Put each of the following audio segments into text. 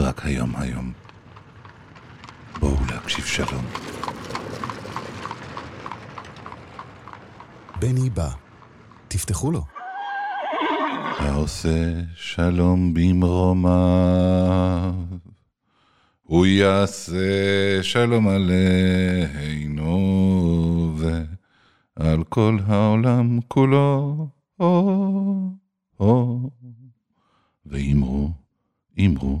רק היום היום. בואו להקשיב שלום. בני בא. תפתחו לו. העושה שלום במרומיו, הוא יעשה שלום עלינו ועל כל העולם כולו. או, או. ואמרו, אמרו,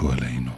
Vorleino.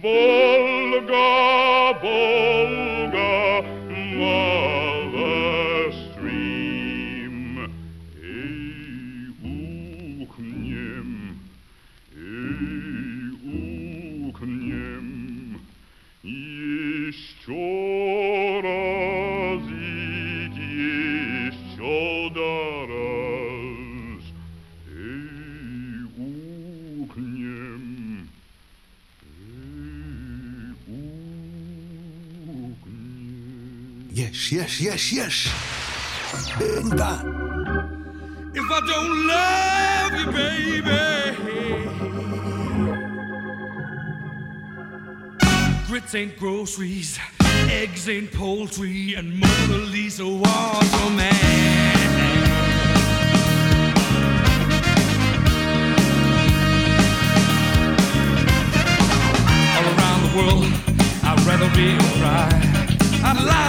Volga, yes. Bang, bang. If I don't love you, baby, grits ain't groceries, eggs ain't poultry, and Mona Lisa was a man. All around the world, I'd rather be a fry. I'd lie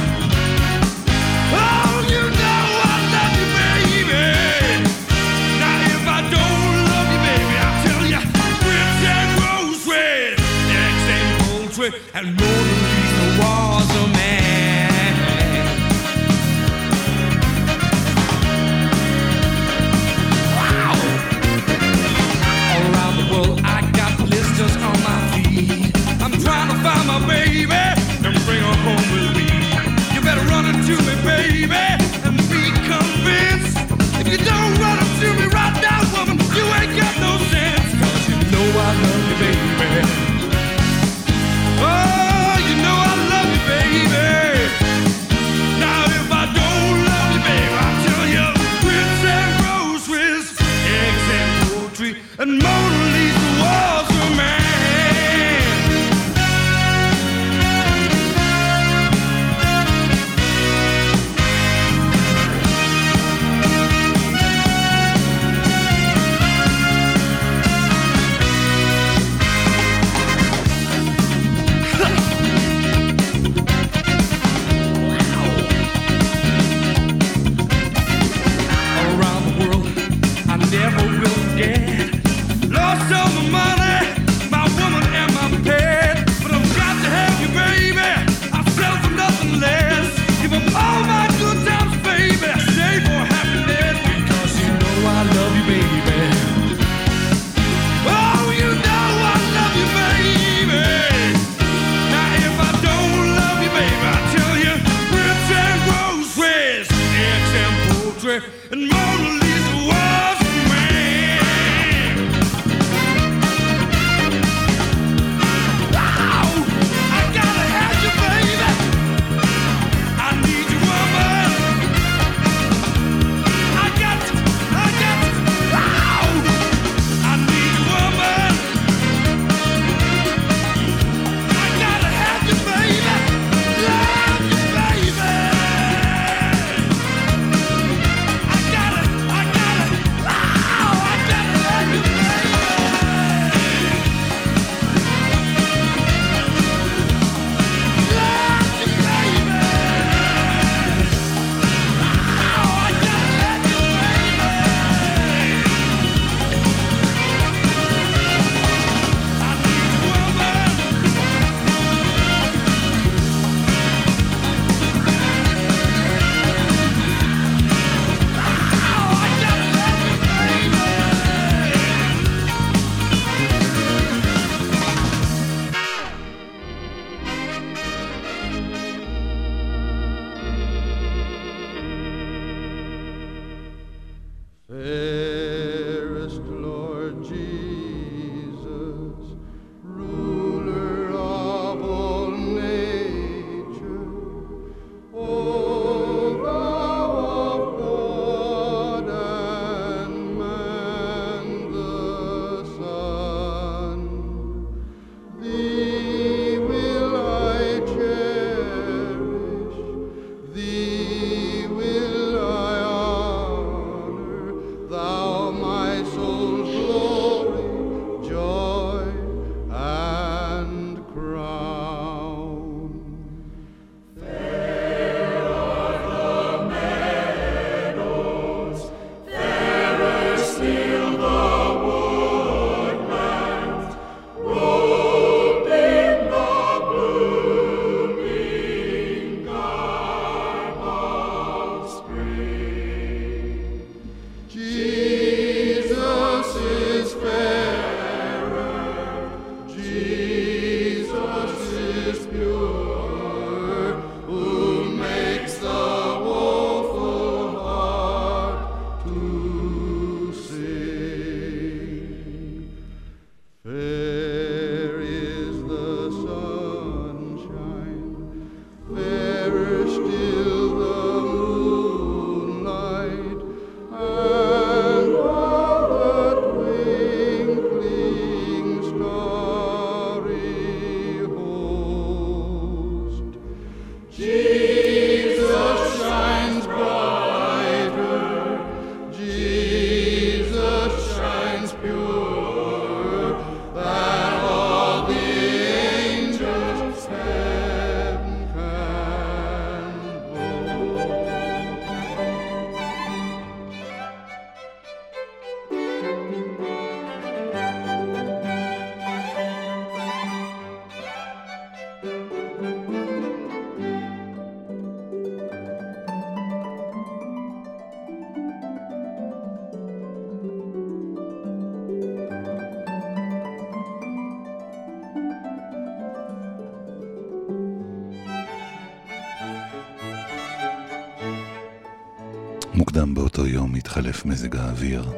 מזג האוויר,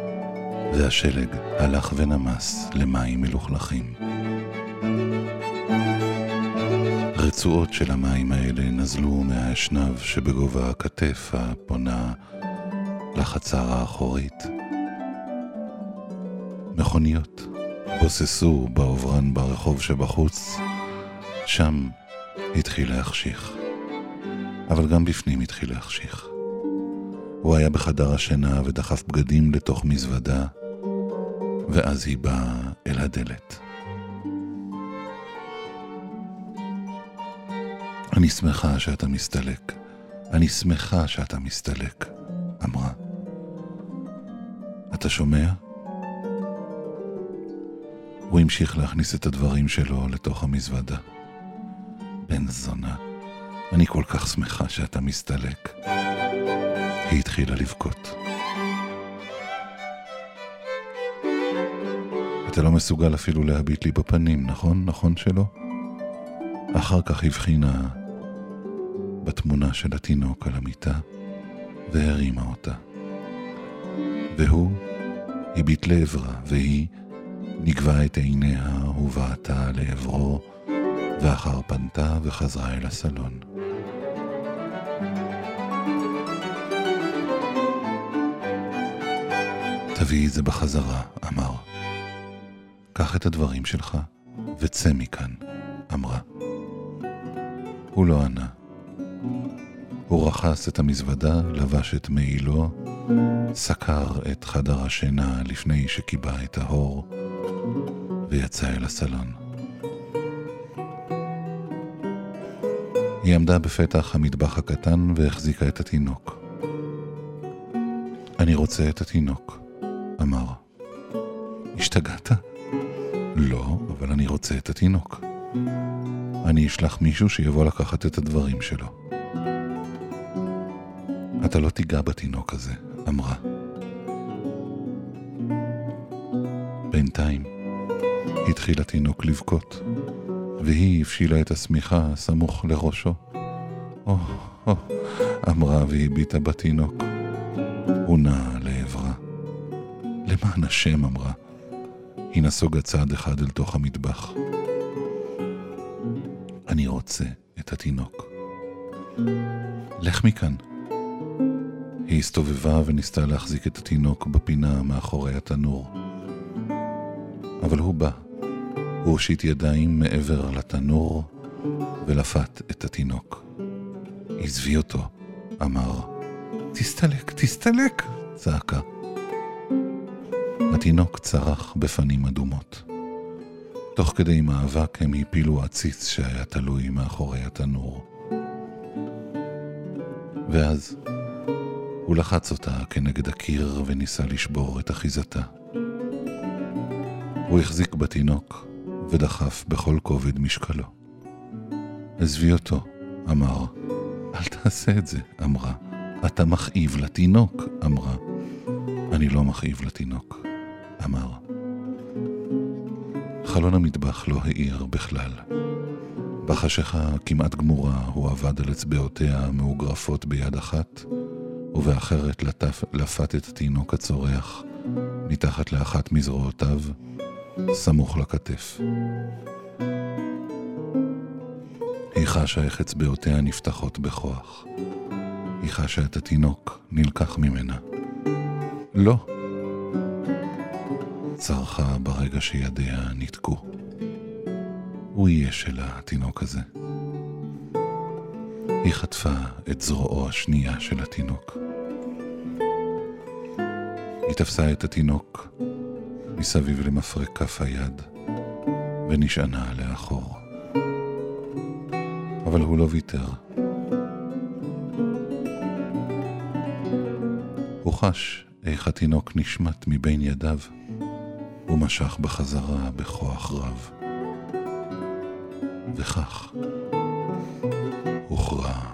והשלג הלך ונמס למים מלוכלכים. רצועות של המים האלה נזלו מהאשנב שבגובה הכתף הפונה לחצר האחורית. מכוניות בוססו בעוברן ברחוב שבחוץ, שם התחיל להחשיך. אבל גם בפנים התחיל להחשיך. הוא היה בחדר השינה ודחף בגדים לתוך מזוודה, ואז היא באה אל הדלת. אני שמחה שאתה מסתלק. אני שמחה שאתה מסתלק, אמרה. אתה שומע? הוא המשיך להכניס את הדברים שלו לתוך המזוודה. בן זונה, אני כל כך שמחה שאתה מסתלק. היא התחילה לבכות. אתה לא מסוגל אפילו להביט לי בפנים, נכון? נכון שלא? אחר כך הבחינה בתמונה של התינוק על המיטה והרימה אותה. והוא הביט לעברה, והיא נגבה את עיניה ובעטה לעברו, ואחר פנתה וחזרה אל הסלון. תביאי את זה בחזרה, אמר. קח את הדברים שלך וצא מכאן, אמרה. הוא לא ענה. הוא רכס את המזוודה, לבש את מעילו, סקר את חדר השינה לפני שקיבע את האור, ויצא אל הסלון. היא עמדה בפתח המטבח הקטן והחזיקה את התינוק. אני רוצה את התינוק, אמר. השתגעת? לא, אבל אני רוצה את התינוק. אני אשלח מישהו שיבוא לקחת את הדברים שלו. אתה לא תיגע בתינוק הזה, אמרה. בינתיים התחיל התינוק לבכות, והיא הפשילה את השמיכה סמוך לראשו. או, או, אמרה והביטה בתינוק. הוא נע. למען השם, אמרה. היא נסוגה צעד אחד אל תוך המטבח. אני רוצה את התינוק. לך מכאן. היא הסתובבה וניסתה להחזיק את התינוק בפינה מאחורי התנור. אבל הוא בא. הוא הושיט ידיים מעבר לתנור ולפת את התינוק. עזבי אותו, אמר. תסתלק, תסתלק! צעקה. התינוק צרח בפנים אדומות. תוך כדי מאבק הם הפילו עציץ שהיה תלוי מאחורי התנור. ואז הוא לחץ אותה כנגד הקיר וניסה לשבור את אחיזתה. הוא החזיק בתינוק ודחף בכל כובד משקלו. עזבי אותו, אמר. אל תעשה את זה, אמרה. אתה מכאיב לתינוק, אמרה. אני לא מכאיב לתינוק, אמר. חלון המטבח לא האיר בכלל. בחשיכה כמעט גמורה הוא עבד על אצבעותיה המאוגרפות ביד אחת, ובאחרת לטף, לפת את התינוק הצורח מתחת לאחת מזרועותיו, סמוך לכתף. היא חשה איך אצבעותיה נפתחות בכוח. היא חשה את התינוק נלקח ממנה. לא! צרחה ברגע שידיה ניתקו. הוא יהיה שלה, התינוק הזה. היא חטפה את זרועו השנייה של התינוק. היא תפסה את התינוק מסביב למפרק כף היד ונשענה לאחור. אבל הוא לא ויתר. הוא חש איך התינוק נשמט מבין ידיו. הוא משך בחזרה בכוח רב. וכך הוכרע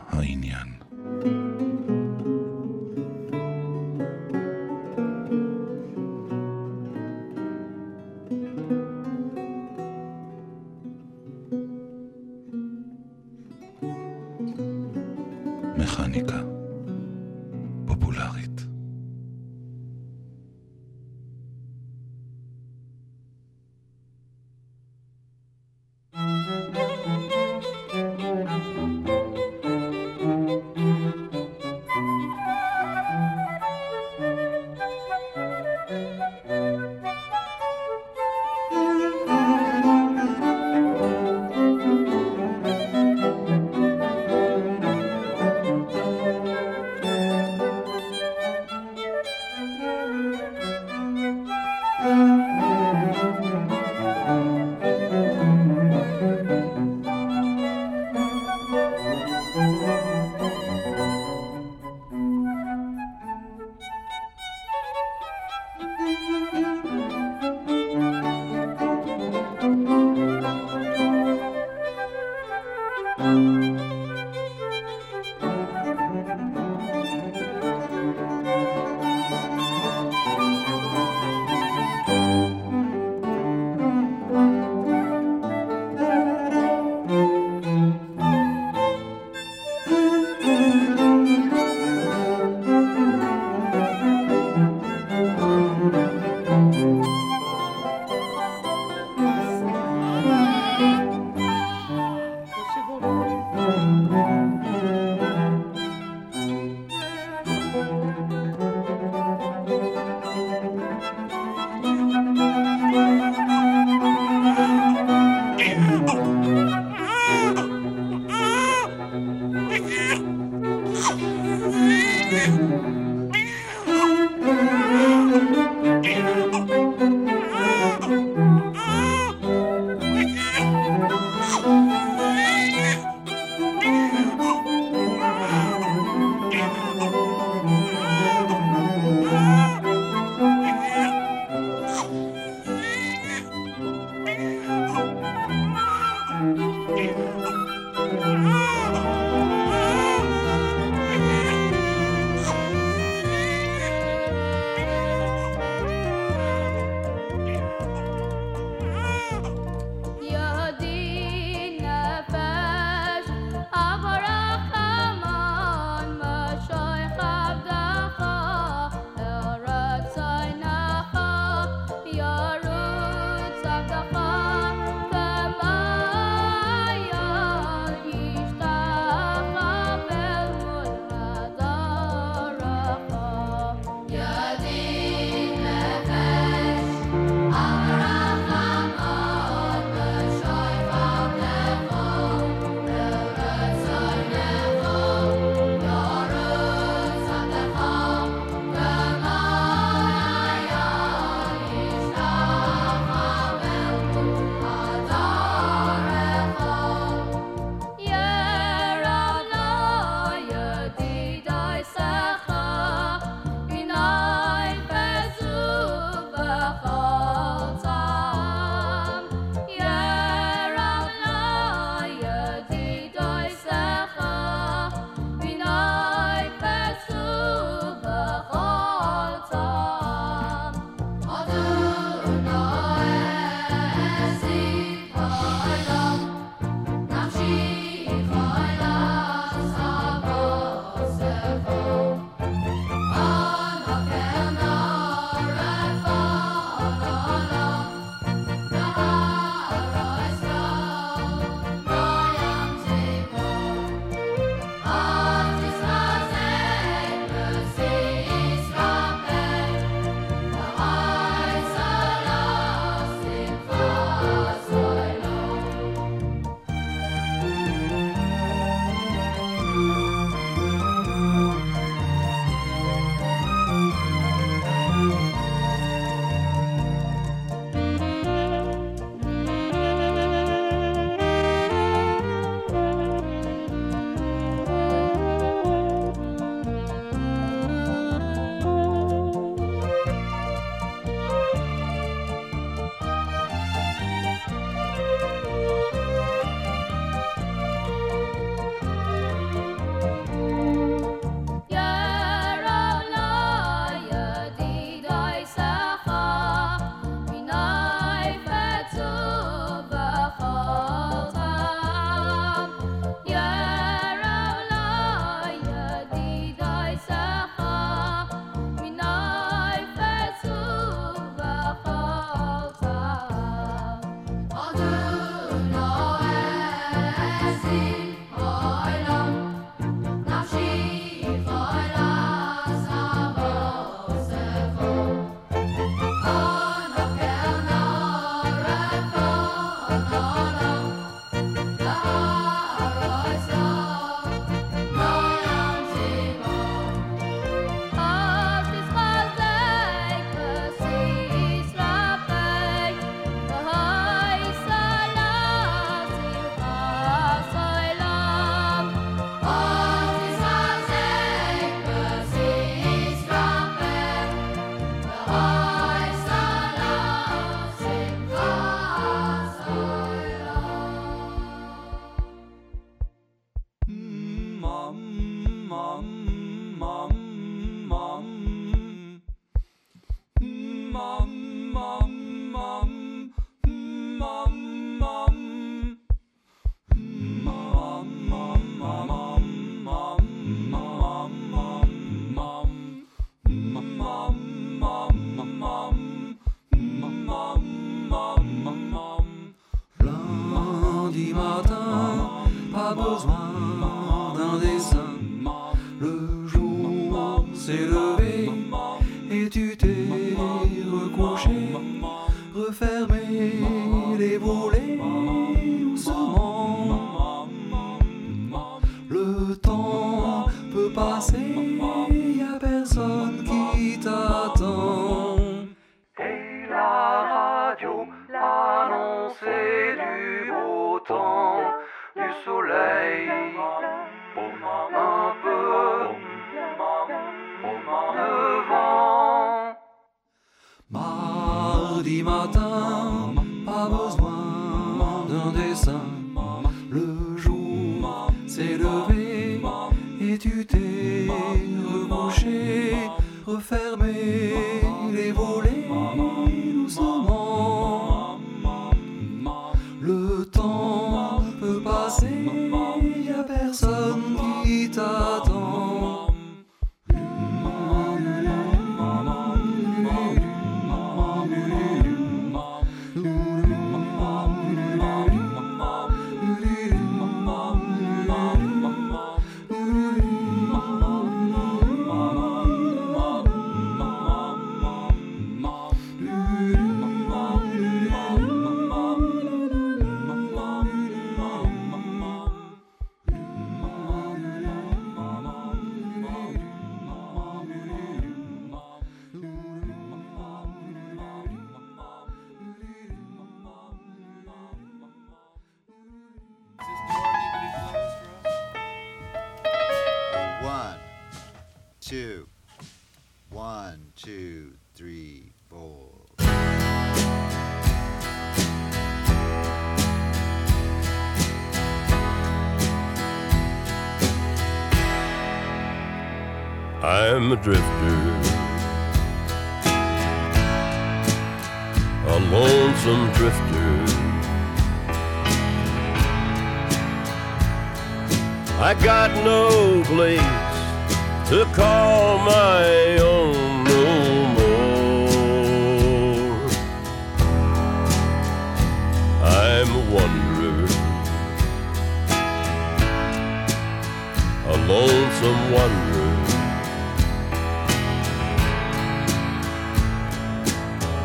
someday, someday.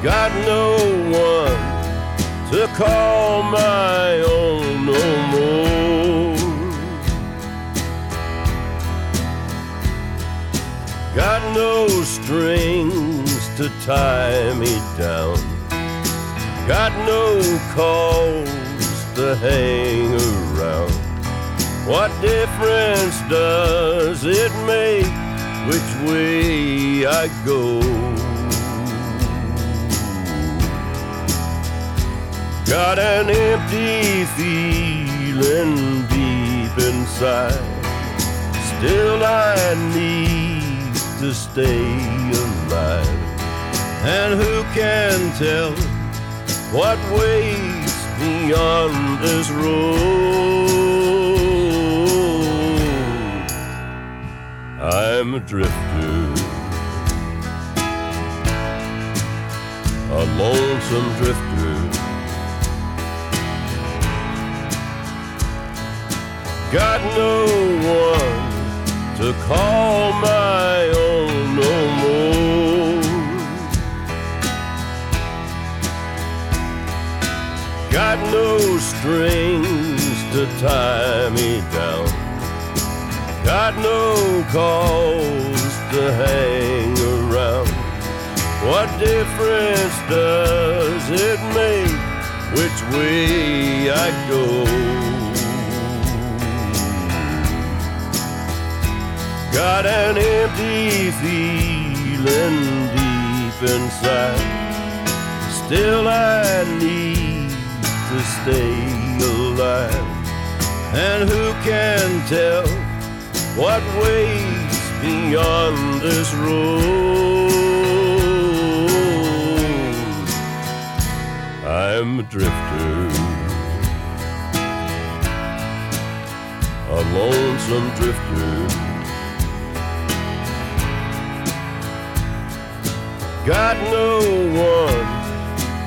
Got no one to call my own no more. Got no strings to tie me down. Got no calls to hang around. What difference does it make which way I go? Got an empty feeling deep inside. Still, I need to stay alive. And who can tell what waits beyond this road? I'm a drifter, a lonesome drifter. Got no one to call my own no more. Got no strings to tie me down. Got no cause to hang around. What difference does it make which way I go? Got an empty feeling deep inside. Still, I need to stay alive. And who can tell what waits beyond this road? I'm a drifter, a lonesome drifter. got no one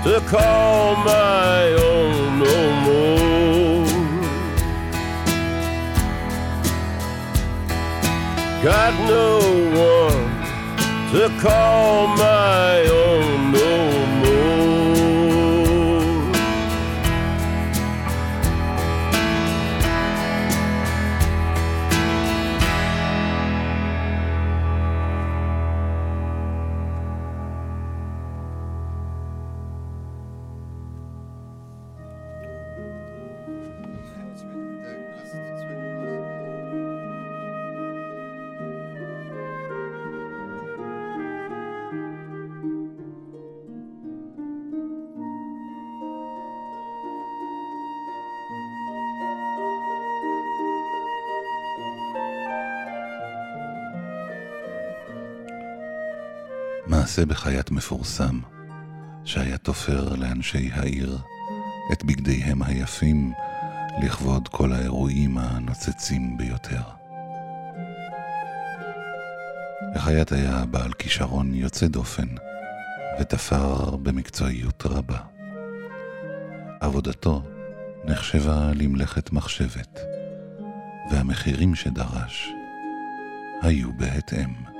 to call my own no more. Got no one to call my own no more. מעשה בחייט מפורסם, שהיה תופר לאנשי העיר את בגדיהם היפים לכבוד כל האירועים הנוצצים ביותר. החייט היה בעל כישרון יוצא דופן, ותפר במקצועיות רבה. עבודתו נחשבה למלאכת מחשבת, והמחירים שדרש היו בהתאם.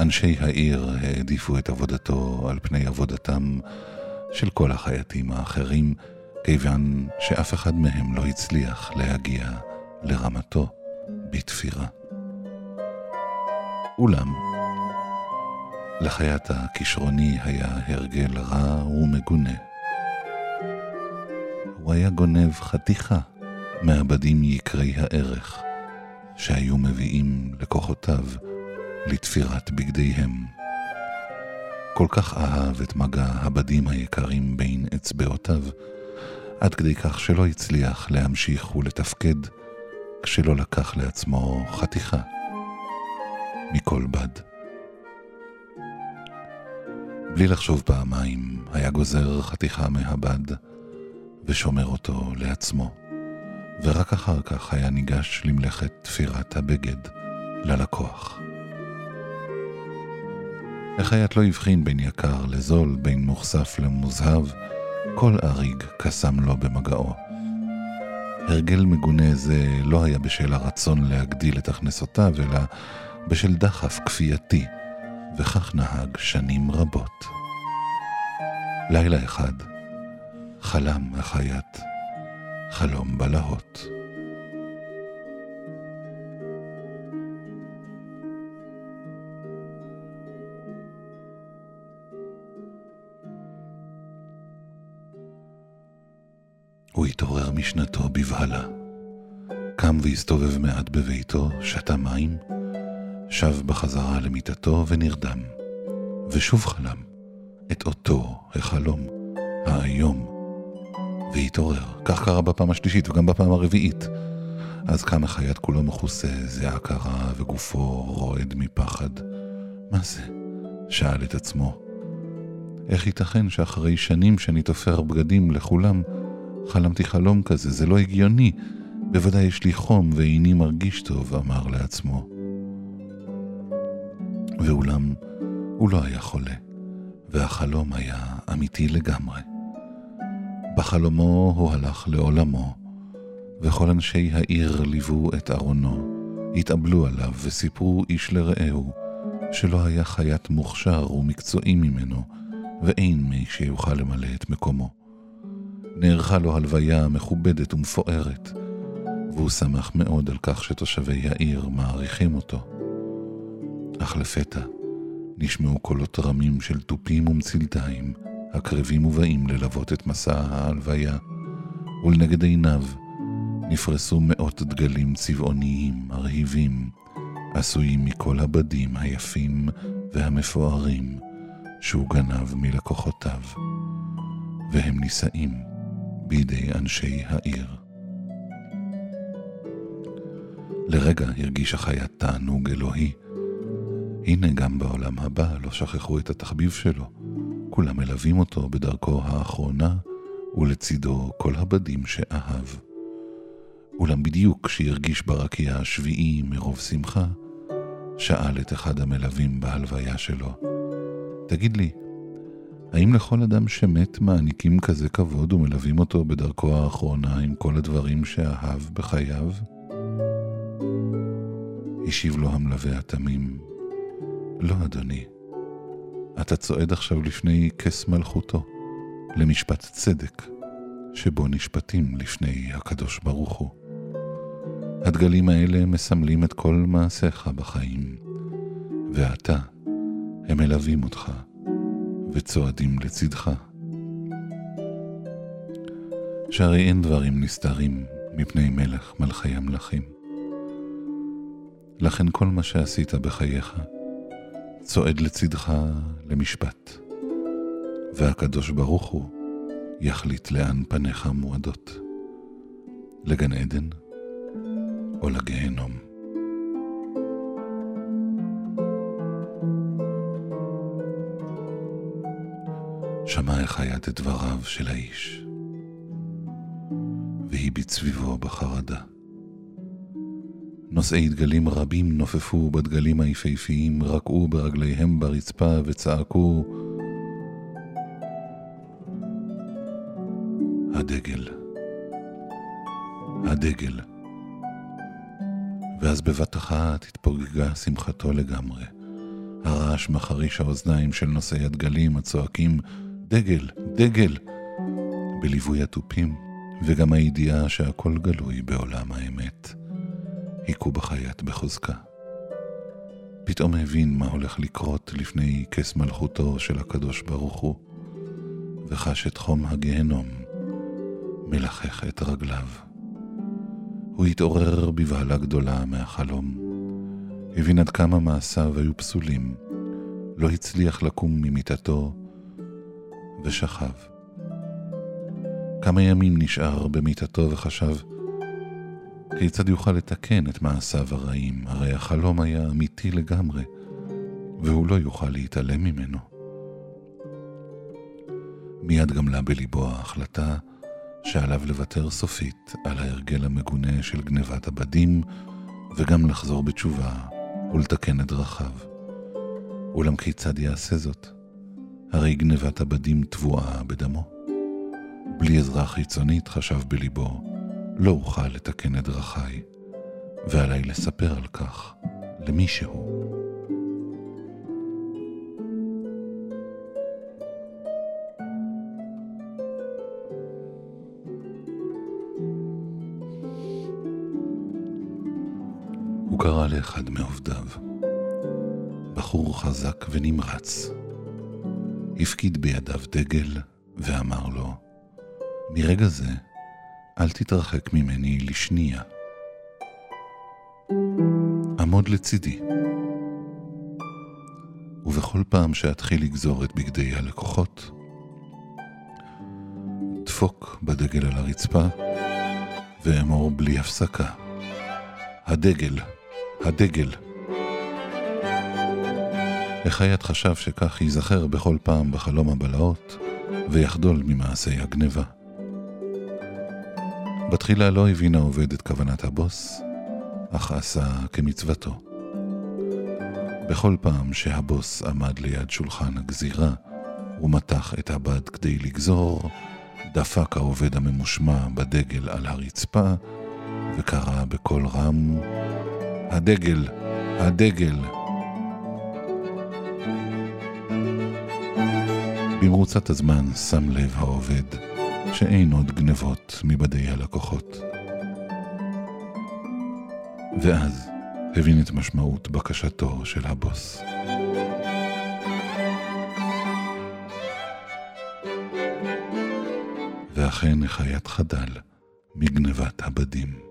אנשי העיר העדיפו את עבודתו על פני עבודתם של כל החייטים האחרים, כיוון שאף אחד מהם לא הצליח להגיע לרמתו בתפירה. אולם, לחייט הכישרוני היה הרגל רע ומגונה. הוא היה גונב חתיכה מהבדים יקרי הערך שהיו מביאים לכוחותיו לתפירת בגדיהם. כל כך אהב את מגע הבדים היקרים בין אצבעותיו, עד כדי כך שלא הצליח להמשיך ולתפקד כשלא לקח לעצמו חתיכה מכל בד. בלי לחשוב פעמיים, היה גוזר חתיכה מהבד ושומר אותו לעצמו, ורק אחר כך היה ניגש למלאכת תפירת הבגד ללקוח. החייט לא הבחין בין יקר לזול, בין מוכסף למוזהב, כל אריג קסם לו במגעו. הרגל מגונה זה לא היה בשל הרצון להגדיל את הכנסותיו, אלא בשל דחף כפייתי, וכך נהג שנים רבות. לילה אחד חלם החייט חלום בלהות. הוא התעורר משנתו בבהלה. קם והסתובב מעט בביתו, שתה מים, שב בחזרה למיטתו ונרדם. ושוב חלם את אותו החלום, האיום, והתעורר. כך קרה בפעם השלישית וגם בפעם הרביעית. אז קם החייט כולו מכוסה, זיעה קרה וגופו רועד מפחד. מה זה? שאל את עצמו. איך ייתכן שאחרי שנים שאני תופר בגדים לכולם, חלמתי חלום כזה, זה לא הגיוני. בוודאי יש לי חום ואיני מרגיש טוב, אמר לעצמו. ואולם, הוא לא היה חולה, והחלום היה אמיתי לגמרי. בחלומו הוא הלך לעולמו, וכל אנשי העיר ליוו את ארונו, התאבלו עליו וסיפרו איש לרעהו שלא היה חייט מוכשר ומקצועי ממנו, ואין מי שיוכל למלא את מקומו. נערכה לו הלוויה מכובדת ומפוארת, והוא שמח מאוד על כך שתושבי העיר מעריכים אותו. אך לפתע נשמעו קולות רמים של תופים ומצלתיים, הקרבים ובאים ללוות את מסע ההלוויה, ולנגד עיניו נפרסו מאות דגלים צבעוניים, מרהיבים, עשויים מכל הבדים היפים והמפוארים שהוא גנב מלקוחותיו, והם נישאים בידי אנשי העיר. לרגע הרגיש החייט תענוג אלוהי. הנה גם בעולם הבא לא שכחו את התחביב שלו. כולם מלווים אותו בדרכו האחרונה, ולצידו כל הבדים שאהב. אולם בדיוק כשהרגיש ברקיע השביעי מרוב שמחה, שאל את אחד המלווים בהלוויה שלו, תגיד לי, האם לכל אדם שמת מעניקים כזה כבוד ומלווים אותו בדרכו האחרונה עם כל הדברים שאהב בחייו? השיב לו המלווה התמים, לא, אדוני, אתה צועד עכשיו לפני כס מלכותו, למשפט צדק, שבו נשפטים לפני הקדוש ברוך הוא. הדגלים האלה מסמלים את כל מעשיך בחיים, ועתה הם מלווים אותך וצועדים לצדך. שהרי אין דברים נסתרים מפני מלך מלכי המלכים. לכן כל מה שעשית בחייך צועד לצדך למשפט, והקדוש ברוך הוא יחליט לאן פניך מועדות, לגן עדן או לגיהנום. שמע החייט את דבריו של האיש, והביט סביבו בחרדה. נושאי דגלים רבים נופפו בדגלים היפהפיים, רקעו ברגליהם ברצפה וצעקו הדגל, הדגל. ואז בבת אחת התפוגגה שמחתו לגמרי. הרעש מחריש האוזניים של נושאי הדגלים הצועקים דגל, דגל, בליווי התופים, וגם הידיעה שהכל גלוי בעולם האמת. היכו בחייט בחוזקה. פתאום הבין מה הולך לקרות לפני כס מלכותו של הקדוש ברוך הוא, וחש את חום הגיהנום מלחך את רגליו. הוא התעורר בבהלה גדולה מהחלום. הבין עד כמה מעשיו היו פסולים. לא הצליח לקום ממיטתו, ושכב. כמה ימים נשאר במיטתו וחשב, כיצד יוכל לתקן את מעשיו הרעים? הרי החלום היה אמיתי לגמרי, והוא לא יוכל להתעלם ממנו. מיד גמלה בליבו ההחלטה שעליו לוותר סופית על ההרגל המגונה של גנבת הבדים, וגם לחזור בתשובה ולתקן את דרכיו. אולם כיצד יעשה זאת? הרי גנבת הבדים טבועה בדמו. בלי עזרה חיצונית, חשב בליבו, לא אוכל לתקן את דרכיי, ועליי לספר על כך למישהו. הוא קרא לאחד מעובדיו, בחור חזק ונמרץ. הפקיד בידיו דגל ואמר לו, מרגע זה אל תתרחק ממני לשנייה. עמוד לצידי. ובכל פעם שאתחיל לגזור את בגדי הלקוחות, דפוק בדגל על הרצפה ואמור בלי הפסקה. הדגל, הדגל. החייט חשב שכך ייזכר בכל פעם בחלום הבלהות ויחדול ממעשי הגניבה. בתחילה לא הבין העובד את כוונת הבוס, אך עשה כמצוותו. בכל פעם שהבוס עמד ליד שולחן הגזירה ומתח את הבד כדי לגזור, דפק העובד הממושמע בדגל על הרצפה וקרא בקול רם, הדגל, הדגל. במרוצת הזמן שם לב העובד שאין עוד גנבות מבדי הלקוחות. ואז הבין את משמעות בקשתו של הבוס. ואכן החייט חדל מגנבת הבדים.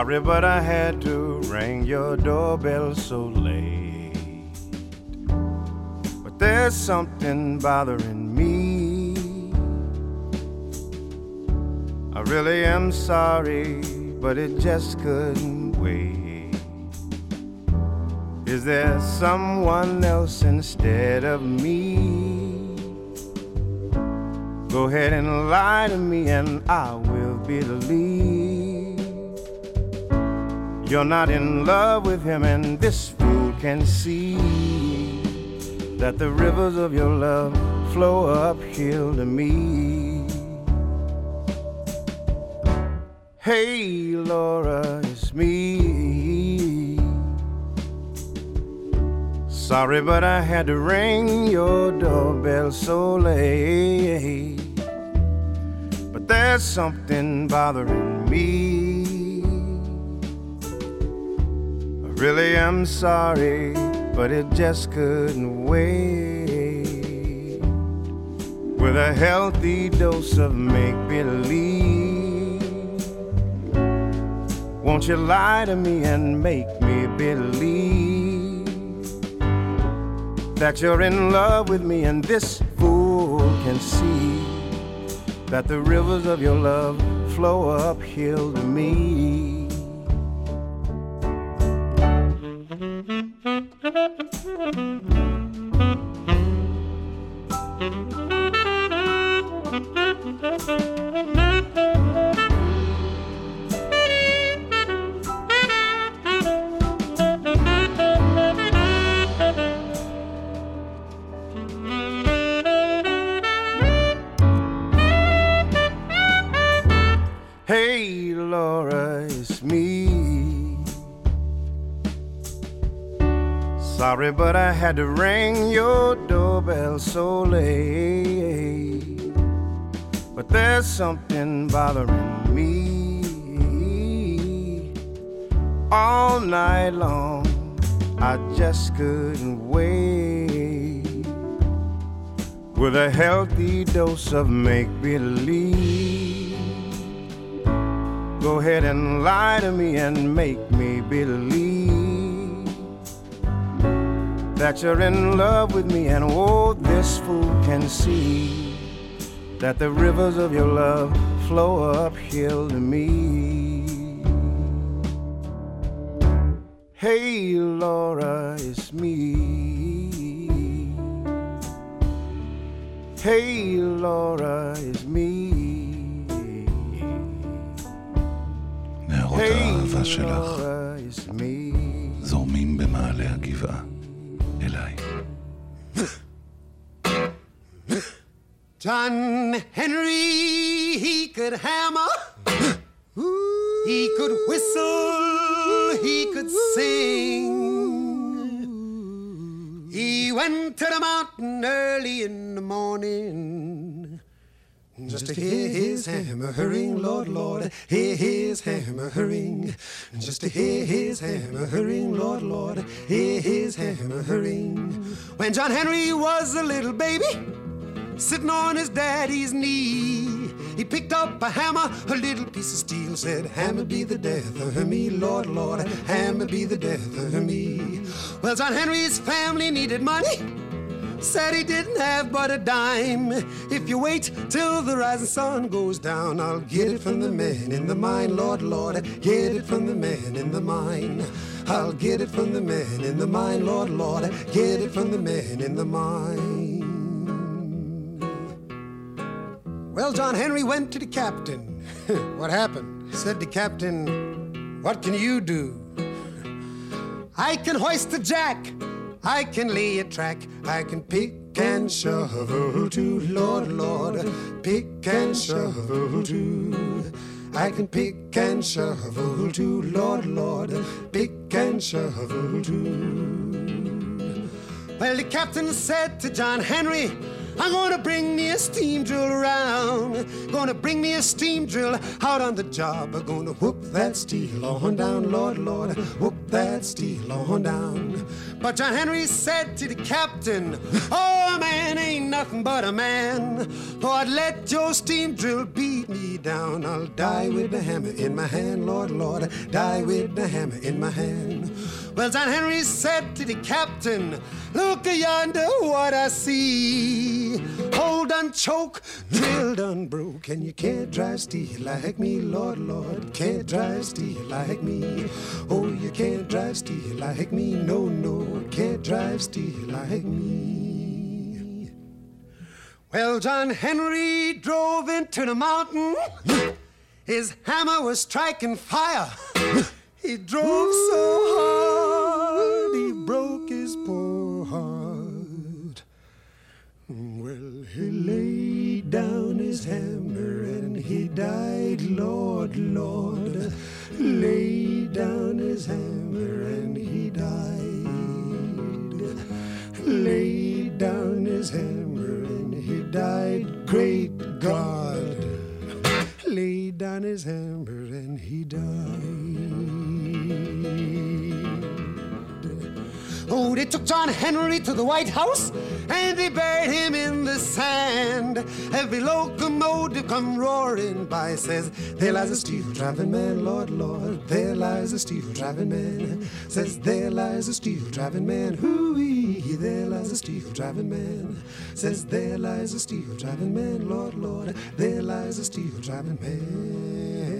Sorry, but I had to ring your doorbell so late. But there's something bothering me. I really am sorry, but it just couldn't wait. Is there someone else instead of me? Go ahead and lie to me, and I will believe. You're not in love with him, and this fool can see that the rivers of your love flow uphill to me. Hey, Laura, it's me. Sorry, but I had to ring your doorbell so late. But there's something bothering me. Really I'm sorry, but it just couldn't wait. With a healthy dose of make believe. Won't you lie to me and make me believe that you're in love with me and this fool can see that the rivers of your love flow uphill to me. Had to ring your doorbell so late. But there's something bothering me. All night long, I just couldn't wait. With a healthy dose of make believe. Go ahead and lie to me and make me believe that you're in love with me, and oh, this fool can see that the rivers of your love flow uphill to me. Hey, Laura, it's me. Hey, Laura, it's me. נהרות האהבה שלך זורמים במעלה הגבעה John Henry, he could hammer, he could whistle, he could sing. He went to the mountain early in the morning. Just to hear his hammer ring, Lord, Lord, hear his hammer ring. Just to hear his hammer ring, Lord, Lord, hear his hammer ring. When John Henry was a little baby, sitting on his daddy's knee. He picked up a hammer, a little piece of steel, said, Hammer be the death of me, Lord, Lord, hammer be the death of me. Well, John Henry's family needed money. Said he didn't have but a dime. If you wait till the rising sun goes down, I'll get it from the man in the mine, Lord, Lord, get it from the man in the mine. I'll get it from the man in the mine, Lord, Lord, get it from the man in the mine. Well, John Henry went to the captain. what happened? Said the captain, What can you do? I can hoist the jack. I can lay a track. I can pick and shovel too, Lord, Lord. Pick and shovel too. I can pick and shovel too, Lord, Lord. Pick and shovel too. Well, the captain said to John Henry, I'm gonna bring me a steam drill around. Gonna bring me a steam drill out on the job. I'm gonna whoop that steel on down, Lord, Lord. Whoop that steel on down. But John Henry said to the captain, Oh, man ain't nothing but a man. Lord, let your steam drill beat me down, I'll die with the hammer in my hand, Lord, Lord, die with the hammer in my hand. Well, John Henry said to the captain, Look yonder, what I see. Hold on, choke, drilled on broke, and you can't drive steel like me, Lord, Lord, can't drive steel like me. Oh, you can't drive steel like me, no, no, can't drive steel like me. Well, John Henry drove into the mountain. His hammer was striking fire. He drove so hard, he laid down his hammer and he died, Lord, Lord. Laid down his hammer and he died. Laid down his hammer and he died, great God. Laid down his hammer and he died. Oh, they took John Henry to the White House and they buried him in the sand. Every locomotive come roaring by says, There lies a steel driving man, Lord, Lord. There lies a steel driving man. Says, There lies a steel driving man. Hooey, there lies a steel driving man. Says, There lies a steel driving man, Lord, Lord. There lies a steel driving man.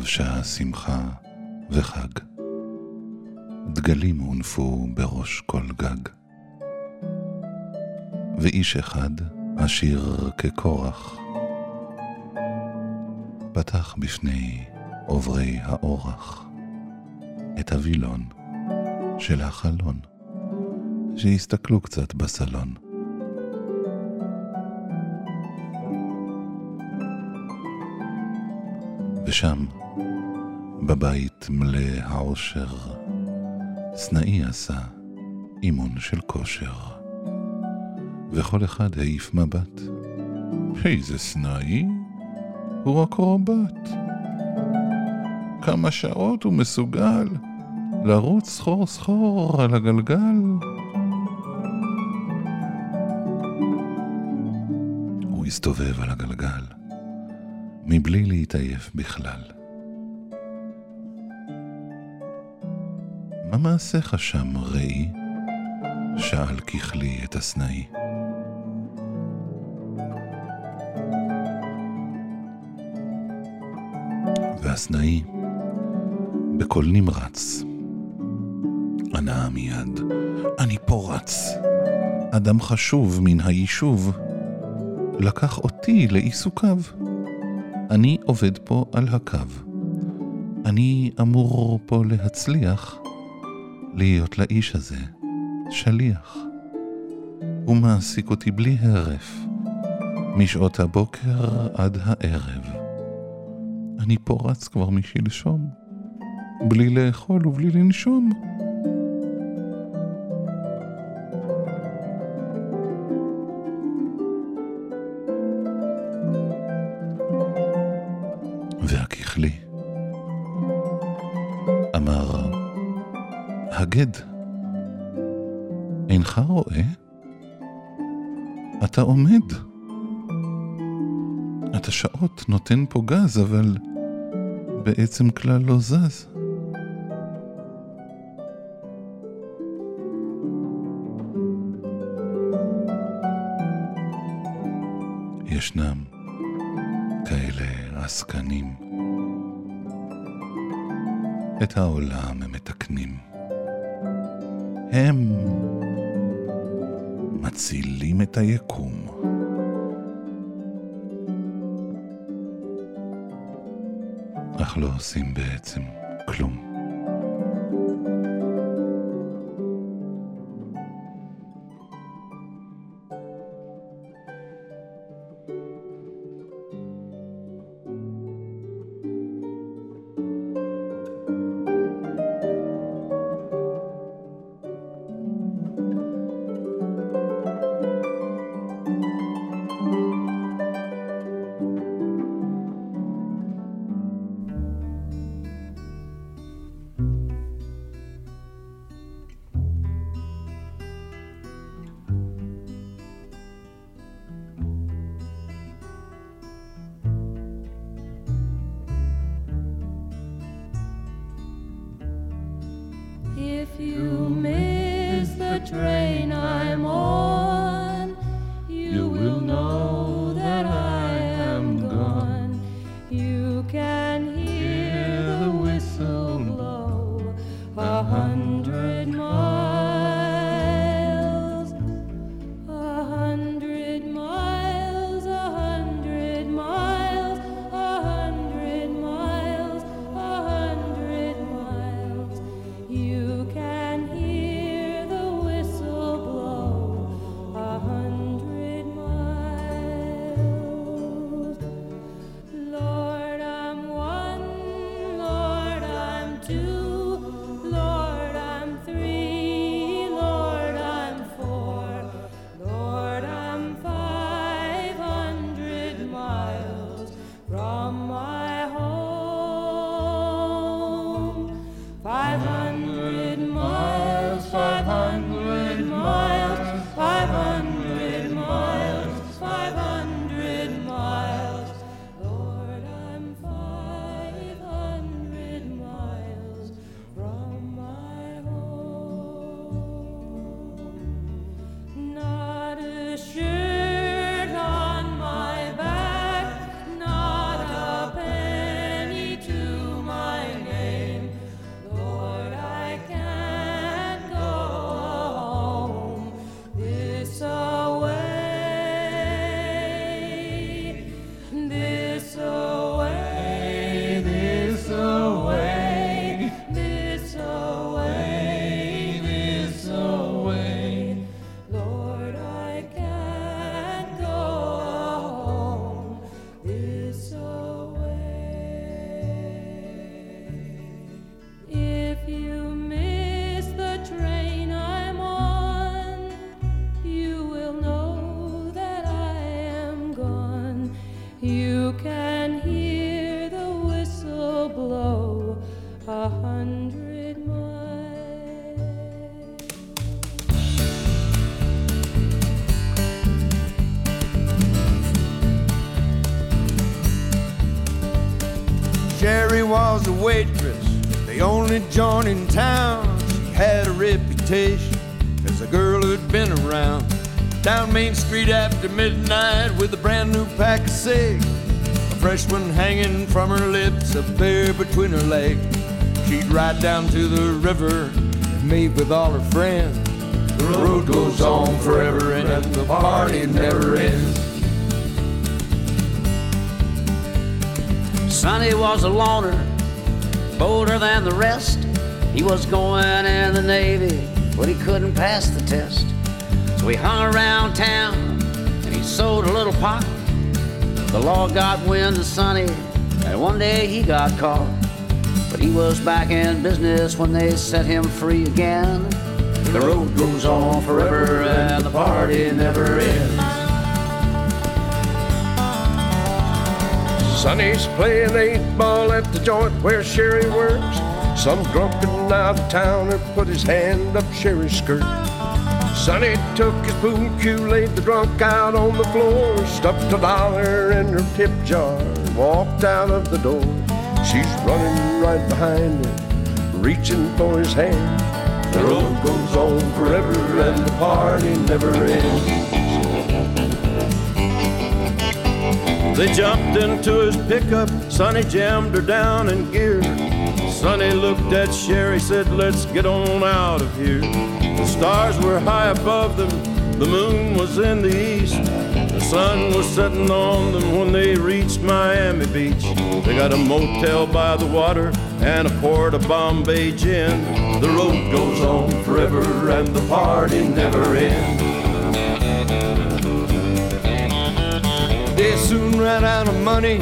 לבשה שמחה וחג. דגלים הונפו בראש כל גג. ואיש אחד, עשיר כקורח, פתח בפני עוברי האורח את הווילון של החלון, שהסתכלו קצת בסלון. ושם, בבית מלא העושר, סנאי עשה אימון של כושר. וכל אחד העיף מבט. איזה סנאי? הוא אקרובט. כמה שעות הוא מסוגל לרוץ סחור סחור על הגלגל. הוא הסתובב על הגלגל. מבלי להתעייף בכלל. מה מעשיך שם, ראי? שאל ככלי את הסנאי. והסנאי, בקול נמרץ, ענה מיד, אני פה רץ. אדם חשוב מן היישוב, לקח אותי לעיסוקיו. אני עובד פה על הקו. אני אמור פה להצליח להיות לאיש הזה שליח. הוא מעסיק אותי בלי הרף, משעות הבוקר עד הערב. אני פה רץ כבר משלשום, בלי לאכול ובלי לנשום. הגד, אינך רואה? אתה עומד. אתה שעות נותן פה גז, אבל בעצם כלל לא זז. ישנם כאלה עסקנים. את העולם עושים בעצם train waitress, the only joint in town. She had a reputation as a girl who'd been around. Down Main Street after midnight with a brand new pack of cigs. A fresh one hanging from her lips, a bear between her legs. She'd ride down to the river and meet with all her friends. The road goes on forever and the party never ends. Sonny was a loner, bolder than the rest. He was going in the Navy, but he couldn't pass the test. So he hung around town and he sold a little pot. The law got wind of Sonny, and one day he got caught. But he was back in business when they set him free again. The road goes on forever and the party never ends. Sonny's playing eight ball at the joint where Sherry works. Some drunken out of towner put his hand up Sherry's skirt. Sonny took his pool cue, laid the drunk out on the floor, stuffed a dollar in her tip jar, walked out of the door. She's running right behind him, reaching for his hand. The road goes on forever and the party never ends. They jumped into his pickup. Sonny jammed her down in gear. Sonny looked at Sherry, said, Let's get on out of here. The stars were high above them, the moon was in the east. The sun was setting on them when they reached Miami Beach. They got a motel by the water and a port of Bombay gin. The road goes on forever and the party never ends. Soon ran out of money,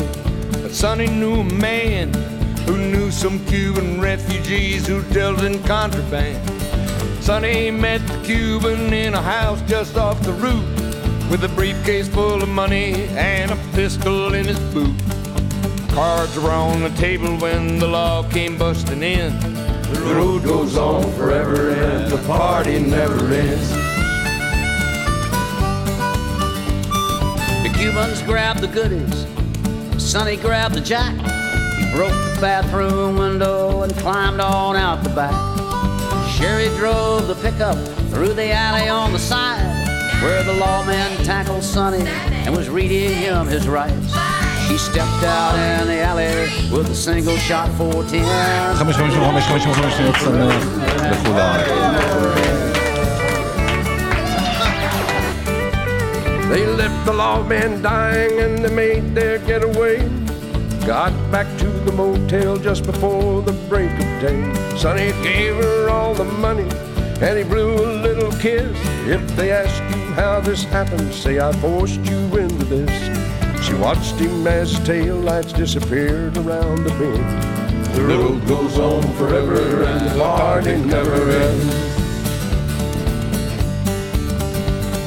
but Sonny knew a man who knew some Cuban refugees who dealt in contraband. Sonny met the Cuban in a house just off the route with a briefcase full of money and a pistol in his boot. Cards were on the table when the law came busting in. The road goes on forever and the party never ends. Cubans grabbed the goodies. Sonny grabbed the jack. He broke the bathroom window and climbed on out the back. Sherry drove the pickup through the alley on the side where the lawman tackled Sonny and was reading him his rights. She stepped out in the alley with a single shot 410. 555 They left the lawman dying and they made their getaway. Got back to the motel just before the break of day. Sonny gave her all the money and he blew a little kiss. If they ask you how this happened, say I forced you into this. She watched him as tail lights disappeared around the bend. The road goes on forever and the party never ends.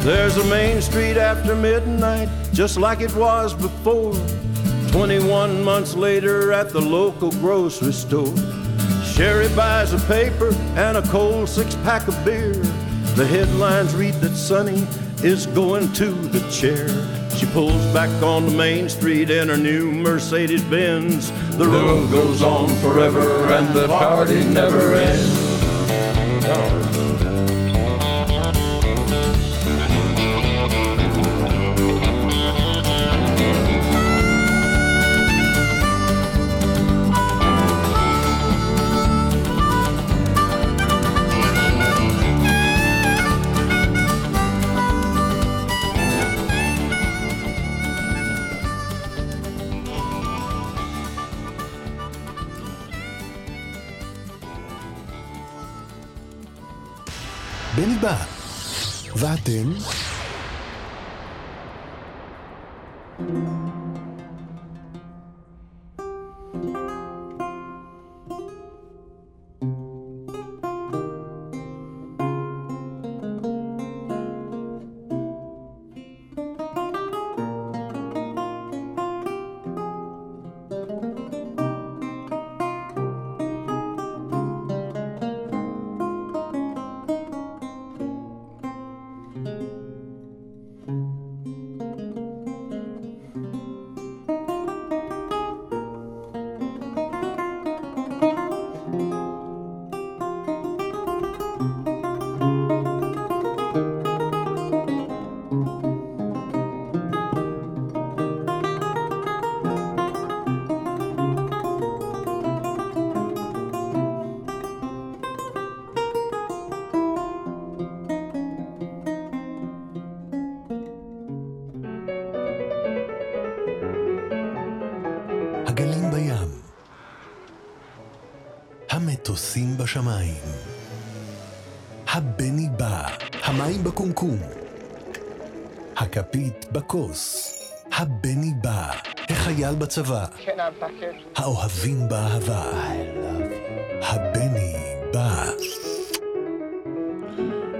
There's a main street after midnight, just like it was before. 21 months later at the local grocery store. Sherry buys a paper and a cold six pack of beer. The headlines read that Sonny is going to the chair. She pulls back on the main street in her new Mercedes Benz. The road goes on forever and the party never ends. Oh. Martin. בשמיים. הבני בא, המים בקומקום. הכפית בכוס. הבני בא, החייל בצבא. האוהבים באהבה. הבני בא.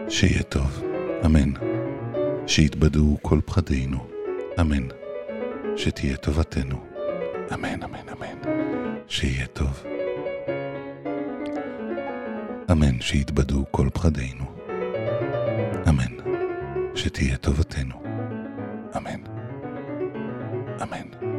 שיהיה טוב, אמן. שיתבדו כל פחדינו, אמן. שתהיה טובתנו, אמן, אמן, אמן. שיהיה טוב. אמן שיתבדו כל פחדינו. אמן. שתהיה טובתנו. אמן. אמן.